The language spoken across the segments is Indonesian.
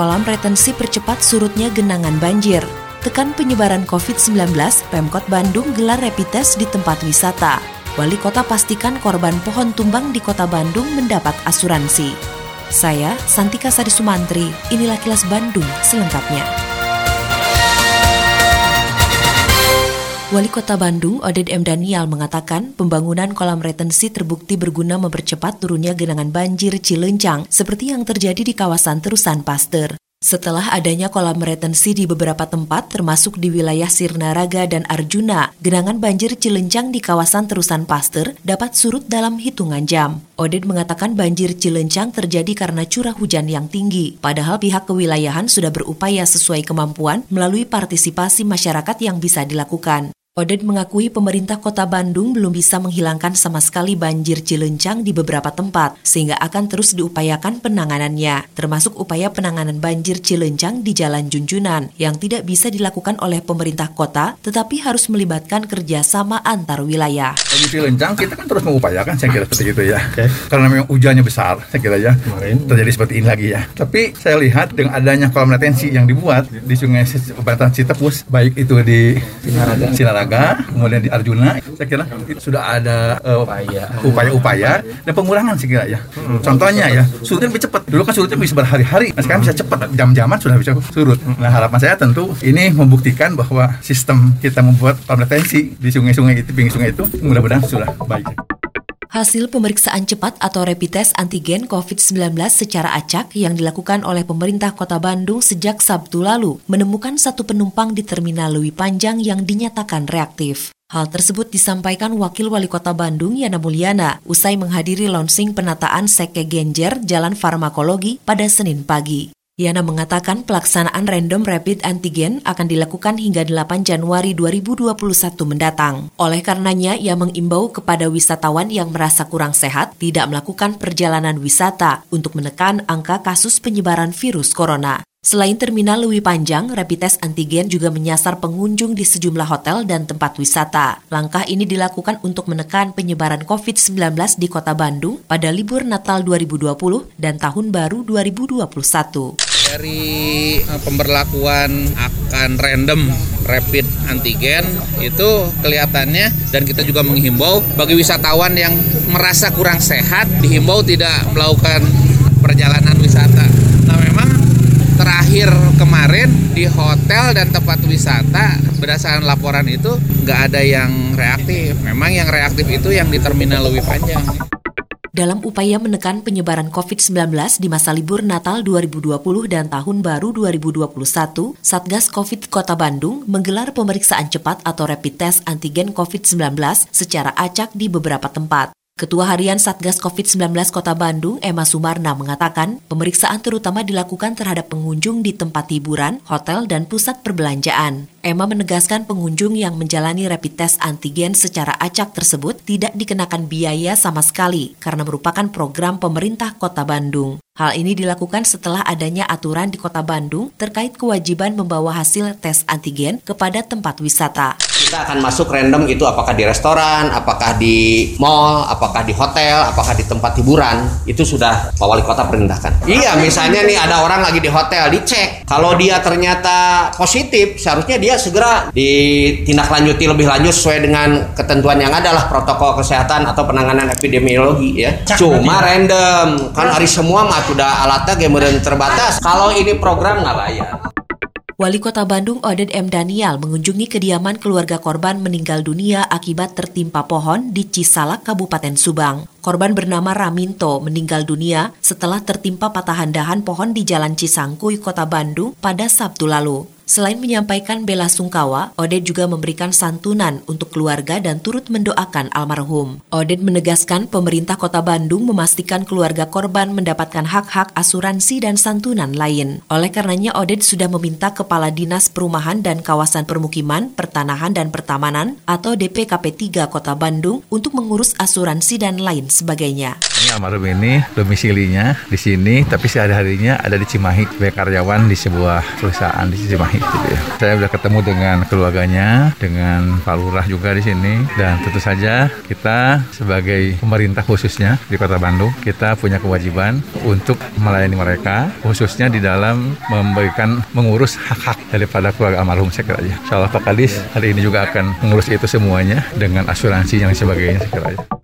Kolam retensi percepat surutnya genangan banjir. Tekan penyebaran COVID-19, Pemkot Bandung gelar rapid test di tempat wisata. Wali kota pastikan korban pohon tumbang di kota Bandung mendapat asuransi. Saya, Santika Sari Sumantri, inilah kilas Bandung selengkapnya. Wali Kota Bandung, Oded M. Daniel, mengatakan pembangunan kolam retensi terbukti berguna mempercepat turunnya genangan banjir Cilencang seperti yang terjadi di kawasan Terusan Paster. Setelah adanya kolam retensi di beberapa tempat termasuk di wilayah Sirnaraga dan Arjuna, genangan banjir Cilencang di kawasan Terusan Paster dapat surut dalam hitungan jam. Oded mengatakan banjir Cilencang terjadi karena curah hujan yang tinggi, padahal pihak kewilayahan sudah berupaya sesuai kemampuan melalui partisipasi masyarakat yang bisa dilakukan. Oded mengakui pemerintah kota Bandung belum bisa menghilangkan sama sekali banjir Cilencang di beberapa tempat, sehingga akan terus diupayakan penanganannya, termasuk upaya penanganan banjir Cilencang di Jalan Junjunan, yang tidak bisa dilakukan oleh pemerintah kota, tetapi harus melibatkan kerjasama antar wilayah. Di Cilencang kita kan terus mengupayakan, saya kira seperti itu ya. Okay. Karena memang hujannya besar, saya kira ya, Kemarin. terjadi seperti ini lagi ya. Tapi saya lihat dengan adanya kolam retensi yang dibuat di Sungai Batang Citepus, baik itu di Sinaraga, Naga, kemudian di Arjuna, saya kira itu sudah ada uh, upaya-upaya dan pengurangan saya kira ya. Hmm. Contohnya ya, surutnya lebih cepat. Dulu kan surutnya bisa berhari-hari, nah sekarang bisa cepat, jam-jaman sudah bisa surut. Nah harapan saya tentu ini membuktikan bahwa sistem kita membuat retensi di sungai-sungai itu, pinggir sungai itu mudah-mudahan sudah baik. Hasil pemeriksaan cepat atau rapid test antigen COVID-19 secara acak yang dilakukan oleh pemerintah kota Bandung sejak Sabtu lalu menemukan satu penumpang di Terminal Lewi Panjang yang dinyatakan reaktif. Hal tersebut disampaikan Wakil Wali Kota Bandung Yana Mulyana usai menghadiri launching penataan Seke Genjer Jalan Farmakologi pada Senin pagi. Yana mengatakan pelaksanaan random rapid antigen akan dilakukan hingga 8 Januari 2021 mendatang. Oleh karenanya, ia mengimbau kepada wisatawan yang merasa kurang sehat tidak melakukan perjalanan wisata untuk menekan angka kasus penyebaran virus corona. Selain terminal Lewi Panjang, rapid test antigen juga menyasar pengunjung di sejumlah hotel dan tempat wisata. Langkah ini dilakukan untuk menekan penyebaran COVID-19 di kota Bandung pada libur Natal 2020 dan Tahun Baru 2021 dari eh, pemberlakuan akan random rapid antigen itu kelihatannya dan kita juga menghimbau bagi wisatawan yang merasa kurang sehat dihimbau tidak melakukan perjalanan terakhir kemarin di hotel dan tempat wisata berdasarkan laporan itu nggak ada yang reaktif. Memang yang reaktif itu yang di terminal lebih panjang. Dalam upaya menekan penyebaran COVID-19 di masa libur Natal 2020 dan Tahun Baru 2021, Satgas COVID Kota Bandung menggelar pemeriksaan cepat atau rapid test antigen COVID-19 secara acak di beberapa tempat. Ketua Harian Satgas COVID-19 Kota Bandung, Emma Sumarna, mengatakan pemeriksaan terutama dilakukan terhadap pengunjung di tempat hiburan, hotel, dan pusat perbelanjaan. Emma menegaskan pengunjung yang menjalani rapid test antigen secara acak tersebut tidak dikenakan biaya sama sekali karena merupakan program pemerintah Kota Bandung. Hal ini dilakukan setelah adanya aturan di Kota Bandung terkait kewajiban membawa hasil tes antigen kepada tempat wisata. Kita akan masuk random itu apakah di restoran, apakah di mall, apakah di hotel, apakah di tempat hiburan, itu sudah Pak Wali Kota perintahkan. Iya, misalnya nih ada orang lagi di hotel, dicek. Kalau dia ternyata positif, seharusnya dia segera ditindaklanjuti lebih lanjut sesuai dengan ketentuan yang ada lah protokol kesehatan atau penanganan epidemiologi ya. Cuma random, kan hari semua mah sudah alatnya kemudian terbatas. Kalau ini program nggak bayar. Wali Kota Bandung Oded M. Daniel mengunjungi kediaman keluarga korban meninggal dunia akibat tertimpa pohon di Cisalak, Kabupaten Subang. Korban bernama Raminto meninggal dunia setelah tertimpa patahan dahan pohon di Jalan Cisangkuy, Kota Bandung pada Sabtu lalu. Selain menyampaikan bela sungkawa, Oded juga memberikan santunan untuk keluarga dan turut mendoakan almarhum. Oded menegaskan pemerintah kota Bandung memastikan keluarga korban mendapatkan hak-hak asuransi dan santunan lain. Oleh karenanya, Oded sudah meminta Kepala Dinas Perumahan dan Kawasan Permukiman, Pertanahan dan Pertamanan atau DPKP 3 Kota Bandung untuk mengurus asuransi dan lain sebagainya. Ini almarhum ini domisilinya di sini, tapi sehari-harinya ada di Cimahi, sebagai karyawan di sebuah perusahaan di Cimahi. Saya sudah ketemu dengan keluarganya, dengan Pak Lurah juga di sini dan tentu saja kita sebagai pemerintah khususnya di Kota Bandung kita punya kewajiban untuk melayani mereka khususnya di dalam memberikan mengurus hak-hak daripada keluarga almarhum saya kira aja. Insya Allah Pak Kadis hari ini juga akan mengurus itu semuanya dengan asuransi yang sebagainya saya kira aja.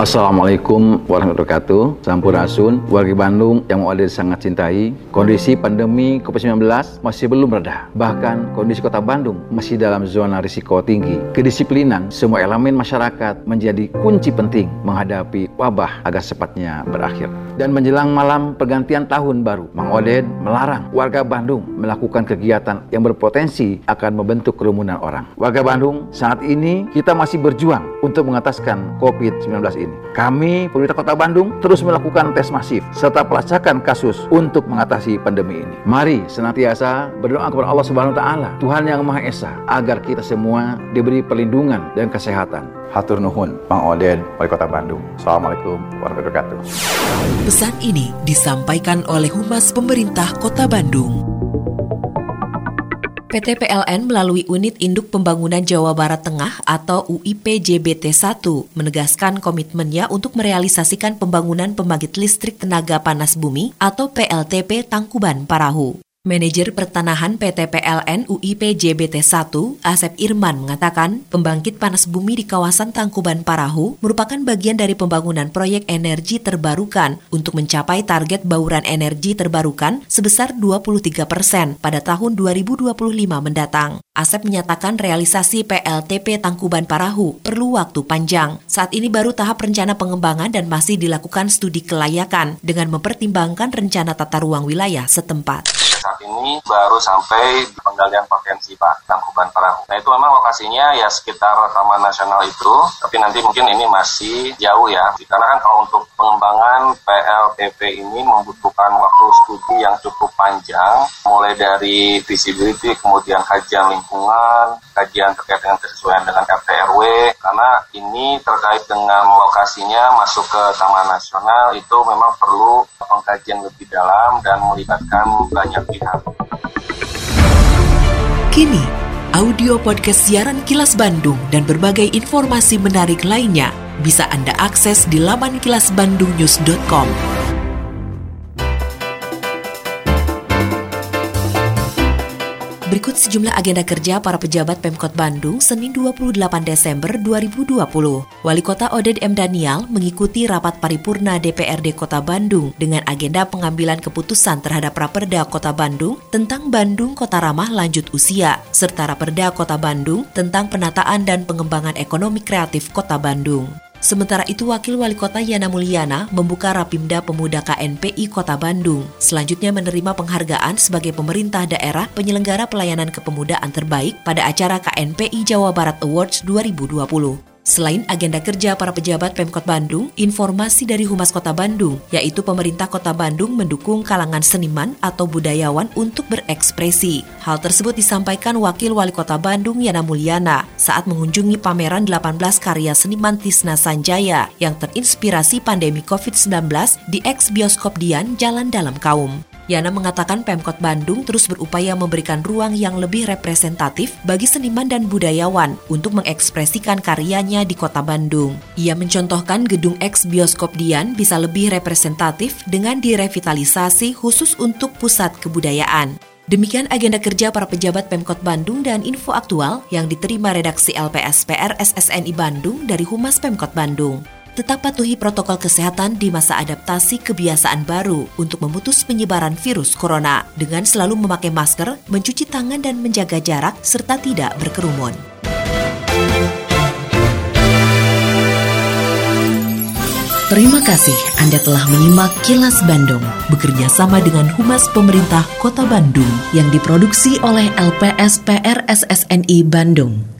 Assalamualaikum warahmatullahi wabarakatuh. Sampurasun, warga Bandung yang ada sangat cintai. Kondisi pandemi COVID-19 masih belum reda. Bahkan kondisi kota Bandung masih dalam zona risiko tinggi. Kedisiplinan semua elemen masyarakat menjadi kunci penting menghadapi wabah agar cepatnya berakhir. Dan menjelang malam pergantian tahun baru Mang Oded melarang warga Bandung melakukan kegiatan yang berpotensi akan membentuk kerumunan orang. Warga Bandung saat ini kita masih berjuang untuk mengataskan COVID-19 ini ini. Kami, pemerintah Kota Bandung, terus melakukan tes masif serta pelacakan kasus untuk mengatasi pandemi ini. Mari senantiasa berdoa kepada Allah Subhanahu wa taala, Tuhan yang Maha Esa, agar kita semua diberi perlindungan dan kesehatan. Hatur nuhun, Bang Oded, Wali Kota Bandung. Assalamualaikum warahmatullahi wabarakatuh. Pesan ini disampaikan oleh Humas Pemerintah Kota Bandung. PT PLN melalui Unit Induk Pembangunan Jawa Barat Tengah atau UIP JBT 1 menegaskan komitmennya untuk merealisasikan pembangunan pembangkit listrik tenaga panas bumi atau PLTP Tangkuban Parahu. Manajer Pertanahan PT PLN UIP JBT 1, Asep Irman mengatakan, pembangkit panas bumi di kawasan Tangkuban Parahu merupakan bagian dari pembangunan proyek energi terbarukan untuk mencapai target bauran energi terbarukan sebesar 23 persen pada tahun 2025 mendatang. Asep menyatakan realisasi PLTP Tangkuban Parahu perlu waktu panjang. Saat ini baru tahap rencana pengembangan dan masih dilakukan studi kelayakan dengan mempertimbangkan rencana tata ruang wilayah setempat saat ini baru sampai di penggalian potensi Pak Tangkuban Perahu. Nah itu memang lokasinya ya sekitar Taman Nasional itu, tapi nanti mungkin ini masih jauh ya. Karena kan kalau untuk pengembangan PLTP ini membutuhkan waktu studi yang cukup panjang, mulai dari visibility, kemudian kajian lingkungan, kajian terkait dengan kesesuaian dengan RT RW, karena ini terkait dengan lokasinya masuk ke Taman Nasional itu memang perlu pengkajian lebih dalam dan melibatkan banyak pihak. Kini, audio podcast siaran Kilas Bandung dan berbagai informasi menarik lainnya bisa Anda akses di laman kilasbandungnews.com. Berikut sejumlah agenda kerja para pejabat Pemkot Bandung Senin 28 Desember 2020. Wali Kota Oded M. Daniel mengikuti rapat paripurna DPRD Kota Bandung dengan agenda pengambilan keputusan terhadap Raperda Kota Bandung tentang Bandung Kota Ramah Lanjut Usia, serta Raperda Kota Bandung tentang penataan dan pengembangan ekonomi kreatif Kota Bandung. Sementara itu, Wakil Wali Kota Yana Mulyana membuka Rapimda Pemuda KNPI Kota Bandung. Selanjutnya menerima penghargaan sebagai pemerintah daerah penyelenggara pelayanan kepemudaan terbaik pada acara KNPI Jawa Barat Awards 2020. Selain agenda kerja para pejabat Pemkot Bandung, informasi dari Humas Kota Bandung, yaitu pemerintah Kota Bandung mendukung kalangan seniman atau budayawan untuk berekspresi. Hal tersebut disampaikan Wakil Wali Kota Bandung Yana Mulyana saat mengunjungi pameran 18 karya seniman Tisna Sanjaya yang terinspirasi pandemi COVID-19 di ex bioskop Dian Jalan Dalam Kaum. Yana mengatakan Pemkot Bandung terus berupaya memberikan ruang yang lebih representatif bagi seniman dan budayawan untuk mengekspresikan karyanya di kota Bandung. Ia mencontohkan gedung ex bioskop Dian bisa lebih representatif dengan direvitalisasi khusus untuk pusat kebudayaan. Demikian agenda kerja para pejabat Pemkot Bandung dan info aktual yang diterima redaksi LPSPR SSNI Bandung dari Humas Pemkot Bandung tetap patuhi protokol kesehatan di masa adaptasi kebiasaan baru untuk memutus penyebaran virus corona dengan selalu memakai masker, mencuci tangan dan menjaga jarak serta tidak berkerumun. Terima kasih Anda telah menyimak Kilas Bandung bekerja sama dengan Humas Pemerintah Kota Bandung yang diproduksi oleh LPSPR SSNI Bandung.